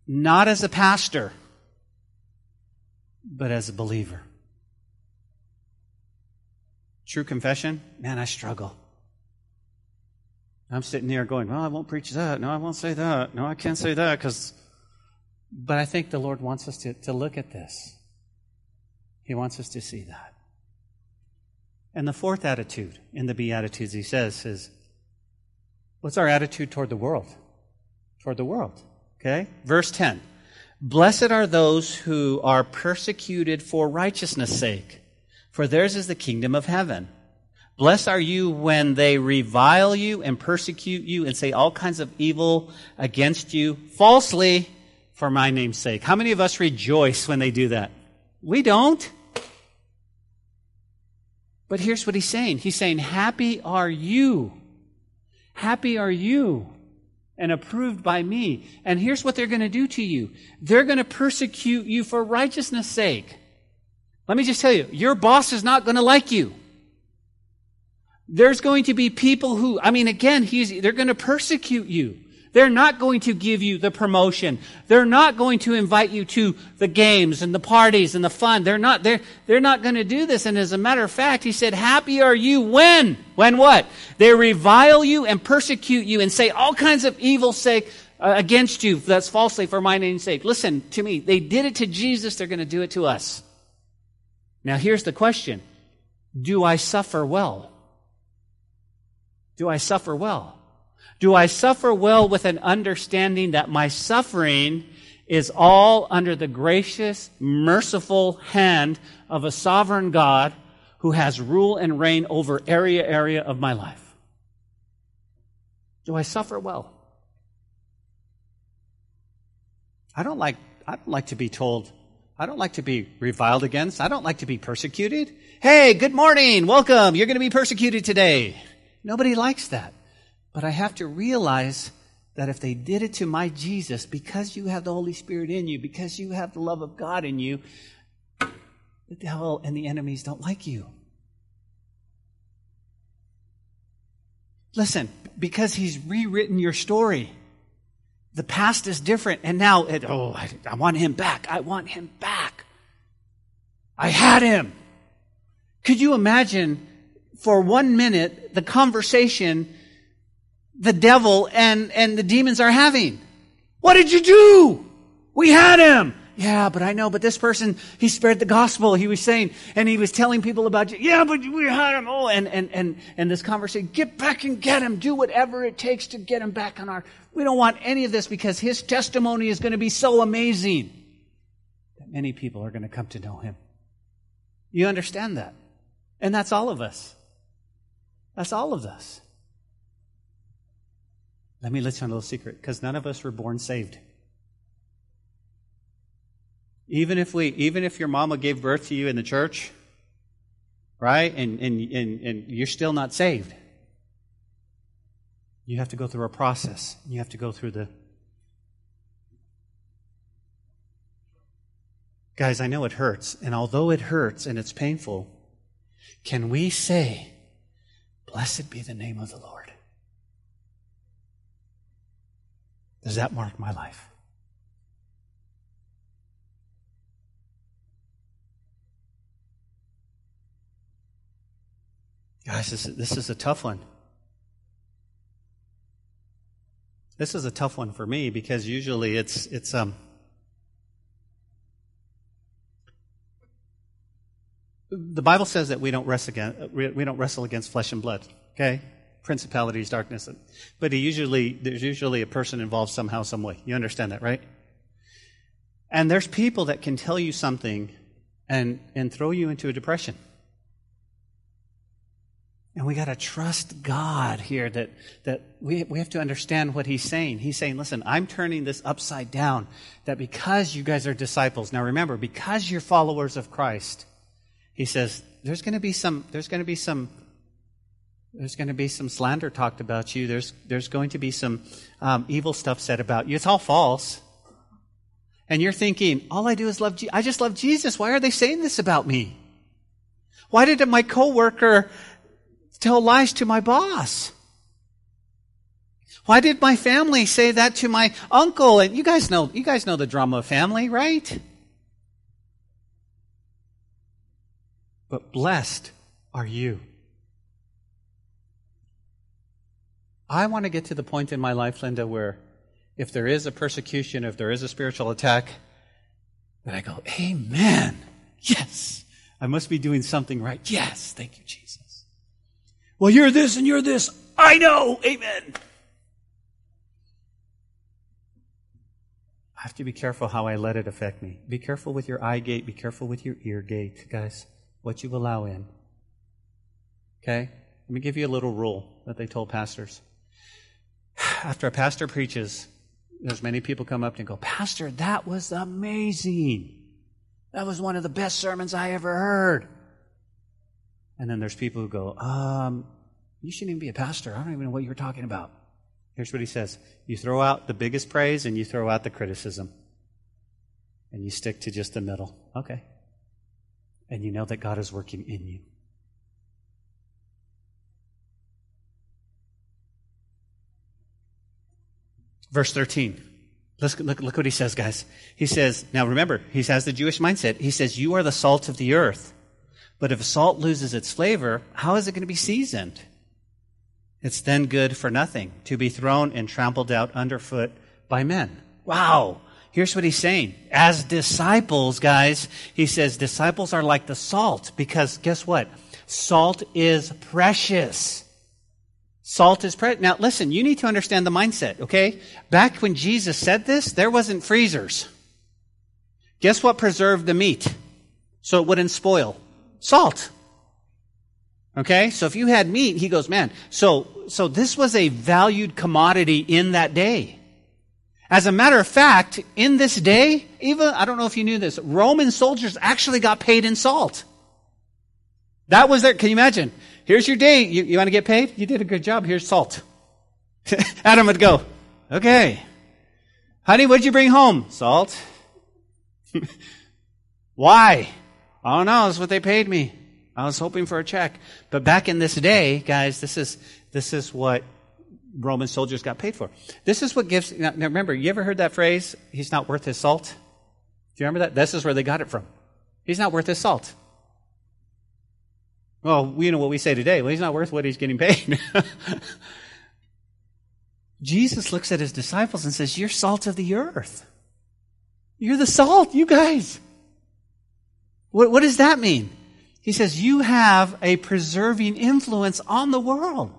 Not as a pastor, but as a believer. True confession, man, I struggle. I'm sitting there going, well, I won't preach that. No, I won't say that. No, I can't say that because. But I think the Lord wants us to, to look at this. He wants us to see that. And the fourth attitude in the Beatitudes, he says, is what's our attitude toward the world? Toward the world. Okay? Verse 10 Blessed are those who are persecuted for righteousness' sake, for theirs is the kingdom of heaven. Blessed are you when they revile you and persecute you and say all kinds of evil against you falsely for my name's sake. How many of us rejoice when they do that? We don't. But here's what he's saying. He's saying, happy are you. Happy are you and approved by me. And here's what they're going to do to you. They're going to persecute you for righteousness sake. Let me just tell you, your boss is not going to like you. There's going to be people who, I mean, again, he's, they're going to persecute you. They're not going to give you the promotion. They're not going to invite you to the games and the parties and the fun. They're not, they're, they're not going to do this. And as a matter of fact, he said, happy are you when? When what? They revile you and persecute you and say all kinds of evil sake uh, against you. That's falsely for my name's sake. Listen to me. They did it to Jesus. They're going to do it to us. Now here's the question. Do I suffer well? Do I suffer well? Do I suffer well with an understanding that my suffering is all under the gracious, merciful hand of a sovereign God who has rule and reign over area area of my life? Do I suffer well? I don't like I don't like to be told I don't like to be reviled against. I don't like to be persecuted. Hey, good morning. Welcome. You're going to be persecuted today. Nobody likes that. But I have to realize that if they did it to my Jesus, because you have the Holy Spirit in you, because you have the love of God in you, the devil and the enemies don't like you. Listen, because he's rewritten your story. The past is different, and now, it, oh, I, I want him back. I want him back. I had him. Could you imagine for one minute the conversation the devil and, and the demons are having. What did you do? We had him. Yeah, but I know, but this person, he spread the gospel. He was saying, and he was telling people about you. Yeah, but we had him. Oh, and, and, and, and this conversation, get back and get him. Do whatever it takes to get him back on our, we don't want any of this because his testimony is going to be so amazing that many people are going to come to know him. You understand that? And that's all of us. That's all of us. Let me let you on a little secret, because none of us were born saved. Even if we, even if your mama gave birth to you in the church, right, and, and, and, and you're still not saved, you have to go through a process. You have to go through the. Guys, I know it hurts, and although it hurts and it's painful, can we say, Blessed be the name of the Lord? Does that mark my life? Guys, this, this is a tough one. This is a tough one for me because usually it's it's um the Bible says that we don't wrestle against, we don't wrestle against flesh and blood. Okay, principalities, darkness, but he usually there's usually a person involved somehow, some way. You understand that, right? And there's people that can tell you something and and throw you into a depression. And we got to trust God here that, that we, we have to understand what He's saying. He's saying, listen, I'm turning this upside down. That because you guys are disciples, now remember, because you're followers of Christ, He says, there's going to be some, there's going to be some, there's going to be some slander talked about you. There's, there's going to be some um, evil stuff said about you. It's all false. And you're thinking, all I do is love, Je- I just love Jesus. Why are they saying this about me? Why did my coworker tell lies to my boss? Why did my family say that to my uncle? And you guys know, you guys know the drama of family, right? But blessed are you. I want to get to the point in my life, Linda, where if there is a persecution, if there is a spiritual attack, that I go, Amen. Yes. I must be doing something right. Yes. Thank you, Jesus. Well, you're this and you're this. I know. Amen. I have to be careful how I let it affect me. Be careful with your eye gate. Be careful with your ear gate, guys. What you allow in. Okay? Let me give you a little rule that they told pastors. After a pastor preaches, there's many people come up and go, Pastor, that was amazing. That was one of the best sermons I ever heard. And then there's people who go, um, you shouldn't even be a pastor. I don't even know what you're talking about. Here's what he says You throw out the biggest praise and you throw out the criticism. And you stick to just the middle. Okay. And you know that God is working in you. Verse 13. Let's look, look what he says, guys. He says, now remember, he has the Jewish mindset. He says, You are the salt of the earth. But if salt loses its flavor, how is it going to be seasoned? It's then good for nothing, to be thrown and trampled out underfoot by men. Wow. Here's what he's saying. As disciples, guys, he says disciples are like the salt because guess what? Salt is precious. Salt is precious. Now listen, you need to understand the mindset, okay? Back when Jesus said this, there wasn't freezers. Guess what preserved the meat? So it wouldn't spoil? Salt. Okay? So if you had meat, he goes, man, so, so this was a valued commodity in that day. As a matter of fact, in this day, even, I don't know if you knew this, Roman soldiers actually got paid in salt. That was their, can you imagine? Here's your date. You, you want to get paid? You did a good job. Here's salt. Adam would go, okay. Honey, what'd you bring home? Salt. Why? I don't know. That's what they paid me. I was hoping for a check. But back in this day, guys, this is, this is what Roman soldiers got paid for. This is what gives, now remember, you ever heard that phrase, he's not worth his salt? Do you remember that? This is where they got it from. He's not worth his salt. Well, you know what we say today. Well, he's not worth what he's getting paid. Jesus looks at his disciples and says, You're salt of the earth. You're the salt, you guys. What, what does that mean? He says, You have a preserving influence on the world.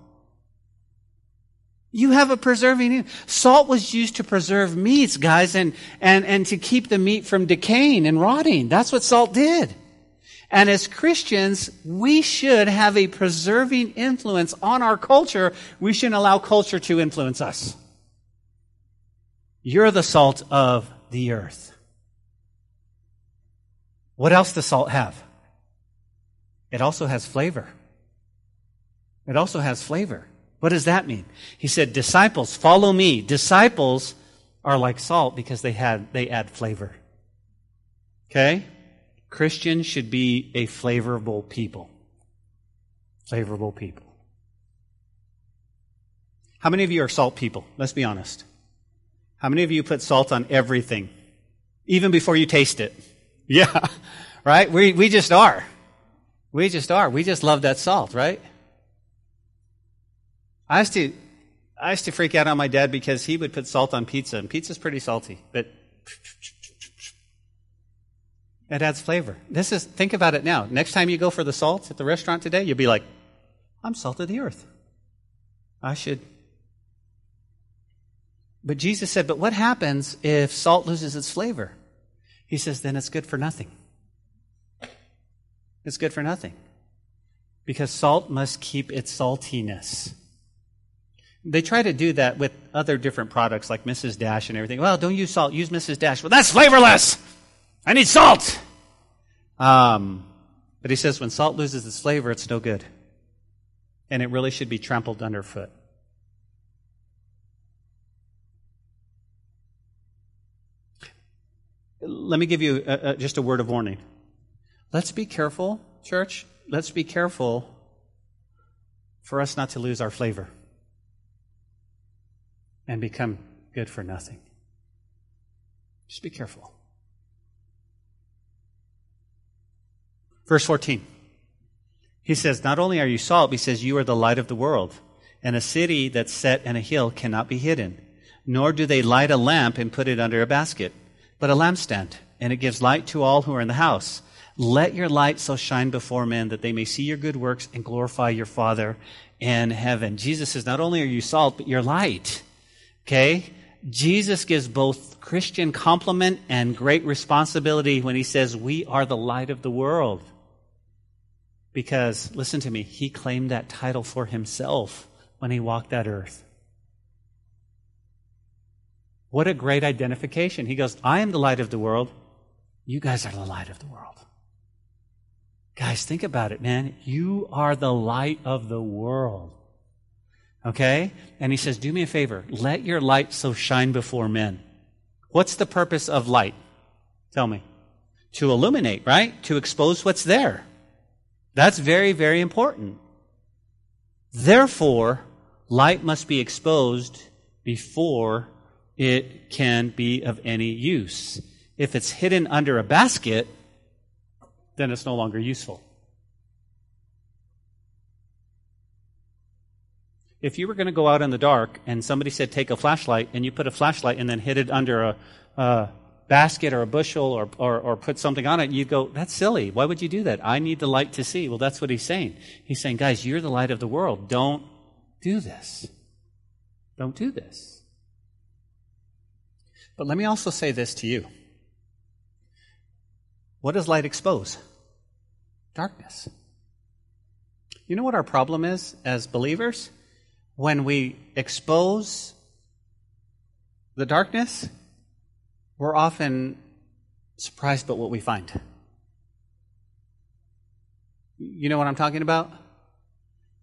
You have a preserving. Salt was used to preserve meats, guys, and, and, and to keep the meat from decaying and rotting. That's what salt did. And as Christians, we should have a preserving influence on our culture. We shouldn't allow culture to influence us. You're the salt of the earth. What else does salt have? It also has flavor. It also has flavor. What does that mean? He said, disciples, follow me. Disciples are like salt because they had, they add flavor. Okay? Christians should be a flavorable people. Flavorable people. How many of you are salt people? Let's be honest. How many of you put salt on everything? Even before you taste it. Yeah. Right? We, we just are. We just are. We just love that salt, right? I used to, I used to freak out on my dad because he would put salt on pizza, and pizza's pretty salty, but it adds flavor. This is, think about it now. Next time you go for the salt at the restaurant today, you'll be like, I'm salt of the earth. I should. But Jesus said, but what happens if salt loses its flavor? He says, then it's good for nothing. It's good for nothing. Because salt must keep its saltiness. They try to do that with other different products like Mrs. Dash and everything. Well, don't use salt, use Mrs. Dash. Well, that's flavorless! I need salt! Um, but he says when salt loses its flavor, it's no good. And it really should be trampled underfoot. Let me give you a, a, just a word of warning. Let's be careful, church. Let's be careful for us not to lose our flavor and become good for nothing. Just be careful. Verse 14. He says, Not only are you salt, he says, You are the light of the world. And a city that's set in a hill cannot be hidden. Nor do they light a lamp and put it under a basket, but a lampstand, and it gives light to all who are in the house. Let your light so shine before men that they may see your good works and glorify your Father in heaven. Jesus says, Not only are you salt, but you're light. Okay? Jesus gives both Christian compliment and great responsibility when he says, We are the light of the world. Because, listen to me, he claimed that title for himself when he walked that earth. What a great identification. He goes, I am the light of the world. You guys are the light of the world. Guys, think about it, man. You are the light of the world. Okay? And he says, Do me a favor. Let your light so shine before men. What's the purpose of light? Tell me. To illuminate, right? To expose what's there. That's very, very important. Therefore, light must be exposed before it can be of any use. If it's hidden under a basket, then it's no longer useful. if you were going to go out in the dark and somebody said take a flashlight and you put a flashlight and then hid it under a, a basket or a bushel or, or, or, put something on it, you'd go, that's silly. Why would you do that? I need the light to see. Well, that's what he's saying. He's saying, guys, you're the light of the world. Don't do this. Don't do this. But let me also say this to you. What does light expose? Darkness. You know what our problem is as believers? when we expose the darkness, we're often surprised by what we find. You know what I'm talking about?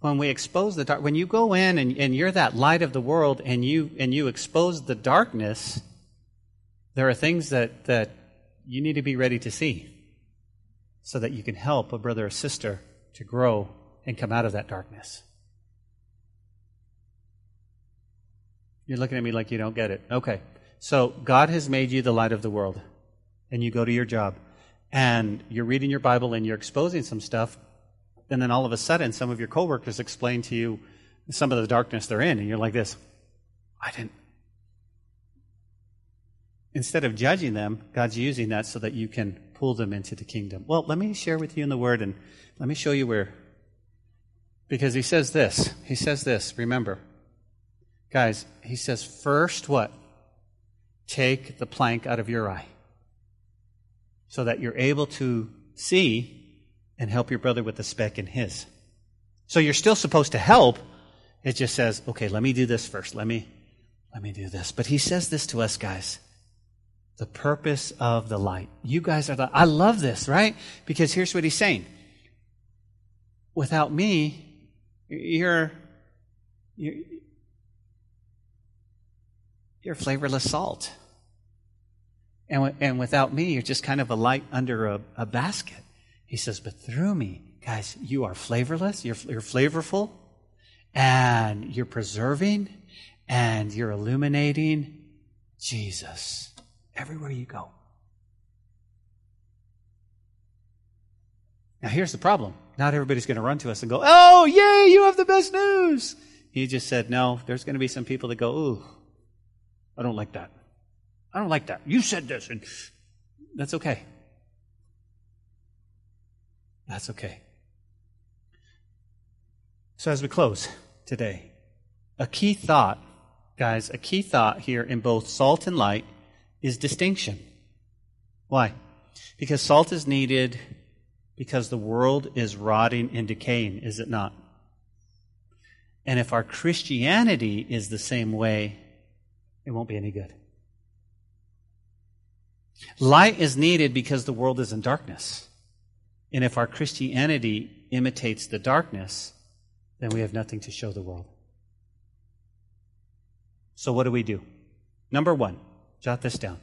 When we expose the dark, when you go in and, and you're that light of the world and you and you expose the darkness, there are things that, that you need to be ready to see so that you can help a brother or sister to grow and come out of that darkness. You're looking at me like you don't get it. Okay. So God has made you the light of the world, and you go to your job, and you're reading your Bible and you're exposing some stuff, and then all of a sudden some of your coworkers explain to you some of the darkness they're in, and you're like this, I didn't. instead of judging them, God's using that so that you can pull them into the kingdom. Well, let me share with you in the Word and let me show you where. Because he says this. He says this. Remember. Guys, he says, first what? Take the plank out of your eye so that you're able to see and help your brother with the speck in his. So you're still supposed to help. It just says, okay, let me do this first. Let me, let me do this. But he says this to us, guys. The purpose of the light. You guys are the, I love this, right? Because here's what he's saying. Without me, you're, you're, you're flavorless salt. And, and without me, you're just kind of a light under a, a basket. He says, but through me, guys, you are flavorless, you're, you're flavorful, and you're preserving, and you're illuminating Jesus everywhere you go. Now, here's the problem. Not everybody's going to run to us and go, Oh, yay, you have the best news. He just said, No, there's going to be some people that go, Ooh, I don't like that. I don't like that. You said this, and that's okay. That's okay. So, as we close today, a key thought, guys, a key thought here in both salt and light is distinction. Why? Because salt is needed because the world is rotting and decaying, is it not? And if our Christianity is the same way, it won't be any good. Light is needed because the world is in darkness. And if our Christianity imitates the darkness, then we have nothing to show the world. So, what do we do? Number one, jot this down.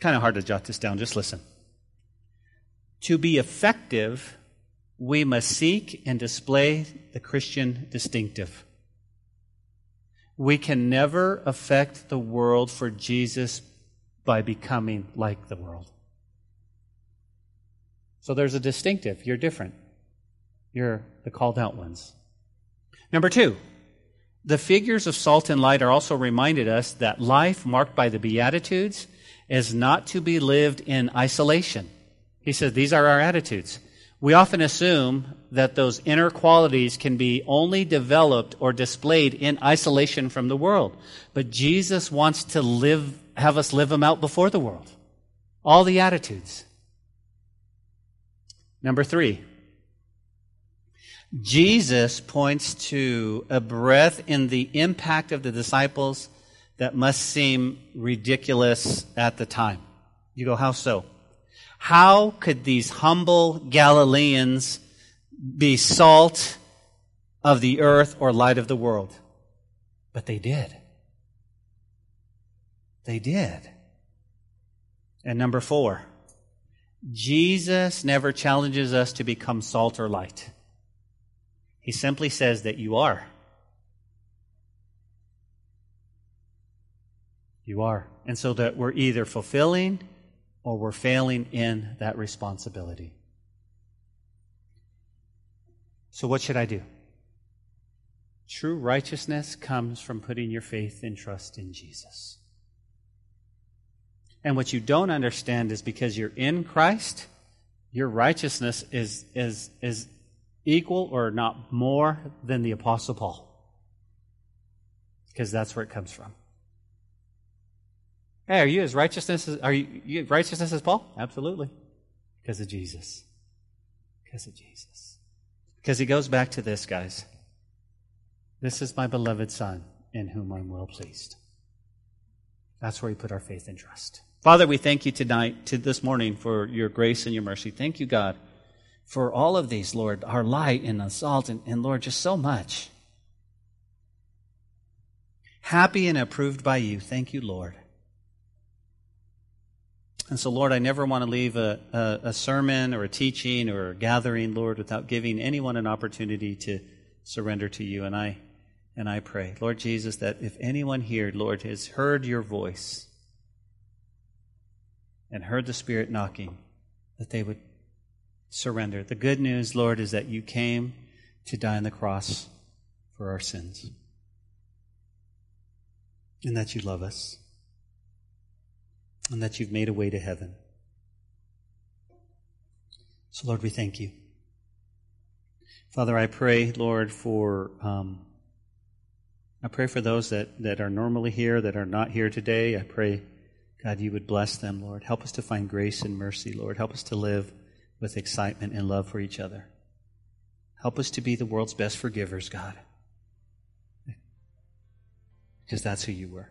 Kind of hard to jot this down, just listen. To be effective, we must seek and display the Christian distinctive. We can never affect the world for Jesus by becoming like the world. So there's a distinctive. You're different. You're the called out ones. Number two, the figures of salt and light are also reminded us that life marked by the Beatitudes is not to be lived in isolation. He says these are our attitudes. We often assume that those inner qualities can be only developed or displayed in isolation from the world. But Jesus wants to live, have us live them out before the world. All the attitudes. Number three, Jesus points to a breath in the impact of the disciples that must seem ridiculous at the time. You go, how so? How could these humble Galileans be salt of the earth or light of the world? But they did. They did. And number four, Jesus never challenges us to become salt or light. He simply says that you are. You are. And so that we're either fulfilling or we're failing in that responsibility. So, what should I do? True righteousness comes from putting your faith and trust in Jesus. And what you don't understand is because you're in Christ, your righteousness is, is, is equal or not more than the Apostle Paul. Because that's where it comes from. Hey, are you as righteousness as, are you, you righteousness as Paul? Absolutely. Because of Jesus. Because of Jesus. Because he goes back to this, guys. This is my beloved Son, in whom I'm well pleased. That's where we put our faith and trust. Father, we thank you tonight, to this morning, for your grace and your mercy. Thank you, God, for all of these, Lord, our light and the salt, and, and Lord, just so much. Happy and approved by you. Thank you, Lord. And so, Lord, I never want to leave a, a, a, sermon or a teaching or a gathering, Lord, without giving anyone an opportunity to surrender to you. And I, and I pray, Lord Jesus, that if anyone here, Lord, has heard your voice and heard the Spirit knocking, that they would surrender. The good news, Lord, is that you came to die on the cross for our sins and that you love us. And that you've made a way to heaven. So, Lord, we thank you. Father, I pray, Lord, for um, I pray for those that, that are normally here, that are not here today. I pray, God, you would bless them, Lord. Help us to find grace and mercy, Lord. Help us to live with excitement and love for each other. Help us to be the world's best forgivers, God. Because that's who you were.